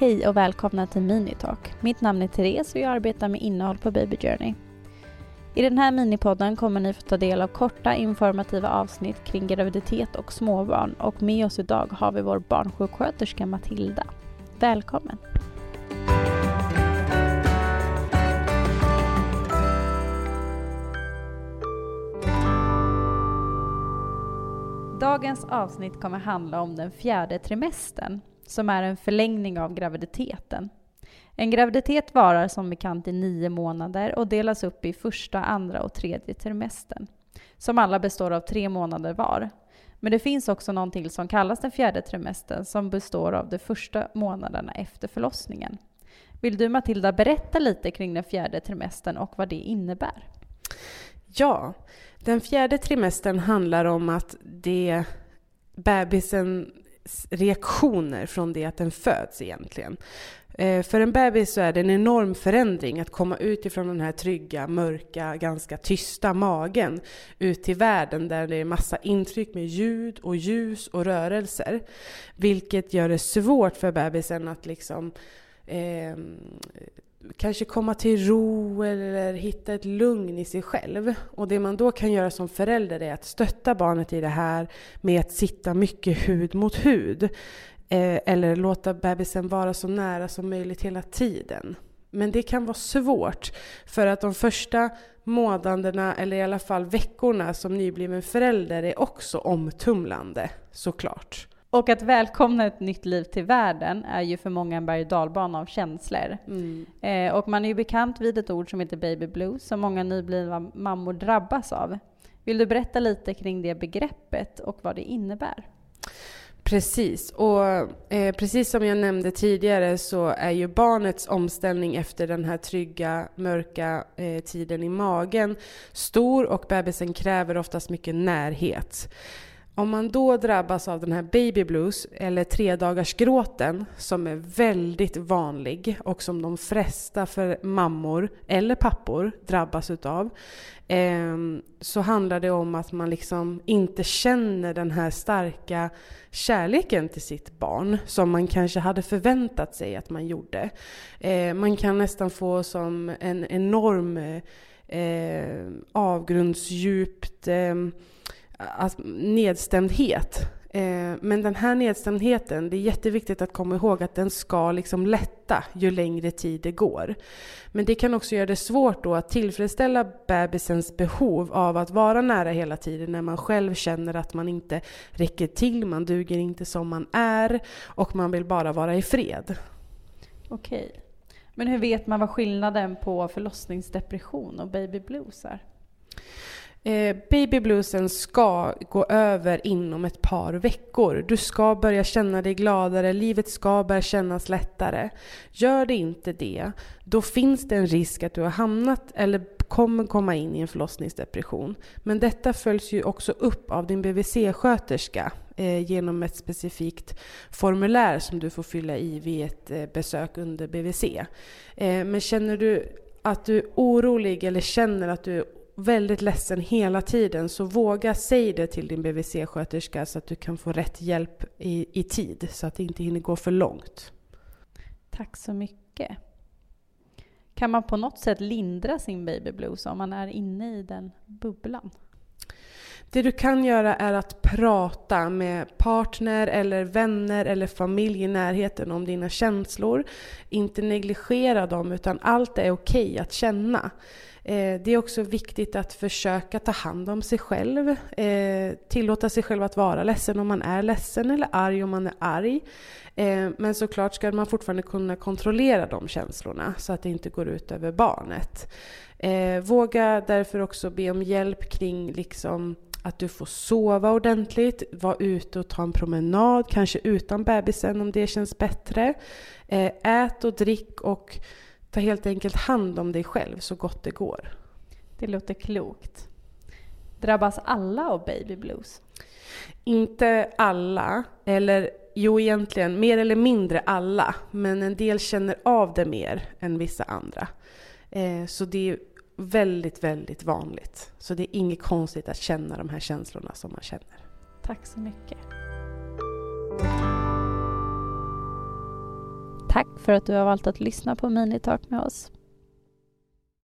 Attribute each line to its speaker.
Speaker 1: Hej och välkomna till Minitalk. Mitt namn är Therese och jag arbetar med innehåll på Baby Journey. I den här minipodden kommer ni få ta del av korta informativa avsnitt kring graviditet och småbarn och med oss idag har vi vår barnsjuksköterska Matilda. Välkommen! Dagens avsnitt kommer handla om den fjärde trimestern som är en förlängning av graviditeten. En graviditet varar som bekant i nio månader och delas upp i första, andra och tredje trimestern, som alla består av tre månader var. Men det finns också någonting som kallas den fjärde trimestern som består av de första månaderna efter förlossningen. Vill du Matilda berätta lite kring den fjärde trimestern och vad det innebär?
Speaker 2: Ja, den fjärde trimestern handlar om att det bebisen reaktioner från det att den föds egentligen. Eh, för en bebis så är det en enorm förändring att komma ut ifrån den här trygga, mörka, ganska tysta magen ut till världen där det är massa intryck med ljud och ljus och rörelser. Vilket gör det svårt för bebisen att liksom eh, kanske komma till ro eller hitta ett lugn i sig själv. Och det man då kan göra som förälder är att stötta barnet i det här med att sitta mycket hud mot hud. Eh, eller låta bebisen vara så nära som möjligt hela tiden. Men det kan vara svårt för att de första månaderna, eller i alla fall veckorna som nybliven förälder är också omtumlande såklart.
Speaker 1: Och att välkomna ett nytt liv till världen är ju för många en berg dalbana av känslor. Mm. Eh, och man är ju bekant vid ett ord som heter baby blues som många nyblivna mammor drabbas av. Vill du berätta lite kring det begreppet och vad det innebär?
Speaker 2: Precis, och eh, precis som jag nämnde tidigare så är ju barnets omställning efter den här trygga, mörka eh, tiden i magen stor och bebisen kräver oftast mycket närhet. Om man då drabbas av den här baby blues, eller tredagarsgråten, som är väldigt vanlig och som de flesta för mammor eller pappor drabbas utav, ehm, så handlar det om att man liksom inte känner den här starka kärleken till sitt barn som man kanske hade förväntat sig att man gjorde. Ehm, man kan nästan få som en enorm eh, avgrundsdjupt ehm, eh, nedstämdhet. Eh, men den här nedstämdheten, det är jätteviktigt att komma ihåg att den ska liksom lätta ju längre tid det går. Men det kan också göra det svårt då att tillfredsställa bebisens behov av att vara nära hela tiden när man själv känner att man inte räcker till, man duger inte som man är och man vill bara vara i fred.
Speaker 1: Okej. Men hur vet man vad skillnaden på förlossningsdepression och baby blues är?
Speaker 2: Eh, babybluesen ska gå över inom ett par veckor. Du ska börja känna dig gladare, livet ska börja kännas lättare. Gör det inte det, då finns det en risk att du har hamnat eller kommer komma in i en förlossningsdepression. Men detta följs ju också upp av din BVC-sköterska eh, genom ett specifikt formulär som du får fylla i vid ett eh, besök under BVC. Eh, men känner du att du är orolig eller känner att du är väldigt ledsen hela tiden så våga säga det till din BVC-sköterska så att du kan få rätt hjälp i, i tid så att det inte hinner gå för långt.
Speaker 1: Tack så mycket. Kan man på något sätt lindra sin baby blues om man är inne i den bubblan?
Speaker 2: Det du kan göra är att prata med partner eller vänner eller familj i närheten om dina känslor. Inte negligera dem utan allt är okej okay att känna. Eh, det är också viktigt att försöka ta hand om sig själv. Eh, tillåta sig själv att vara ledsen om man är ledsen eller arg om man är arg. Eh, men såklart ska man fortfarande kunna kontrollera de känslorna så att det inte går ut över barnet. Eh, våga därför också be om hjälp kring liksom att du får sova ordentligt, vara ute och ta en promenad, kanske utan bebisen om det känns bättre. Eh, ät och drick och Ta helt enkelt hand om dig själv så gott det går.
Speaker 1: Det låter klokt. Drabbas alla av baby blues?
Speaker 2: Inte alla, eller jo egentligen mer eller mindre alla, men en del känner av det mer än vissa andra. Eh, så det är väldigt, väldigt vanligt. Så det är inget konstigt att känna de här känslorna som man känner.
Speaker 1: Tack så mycket. Tack för att du har valt att lyssna på Minitalk med oss.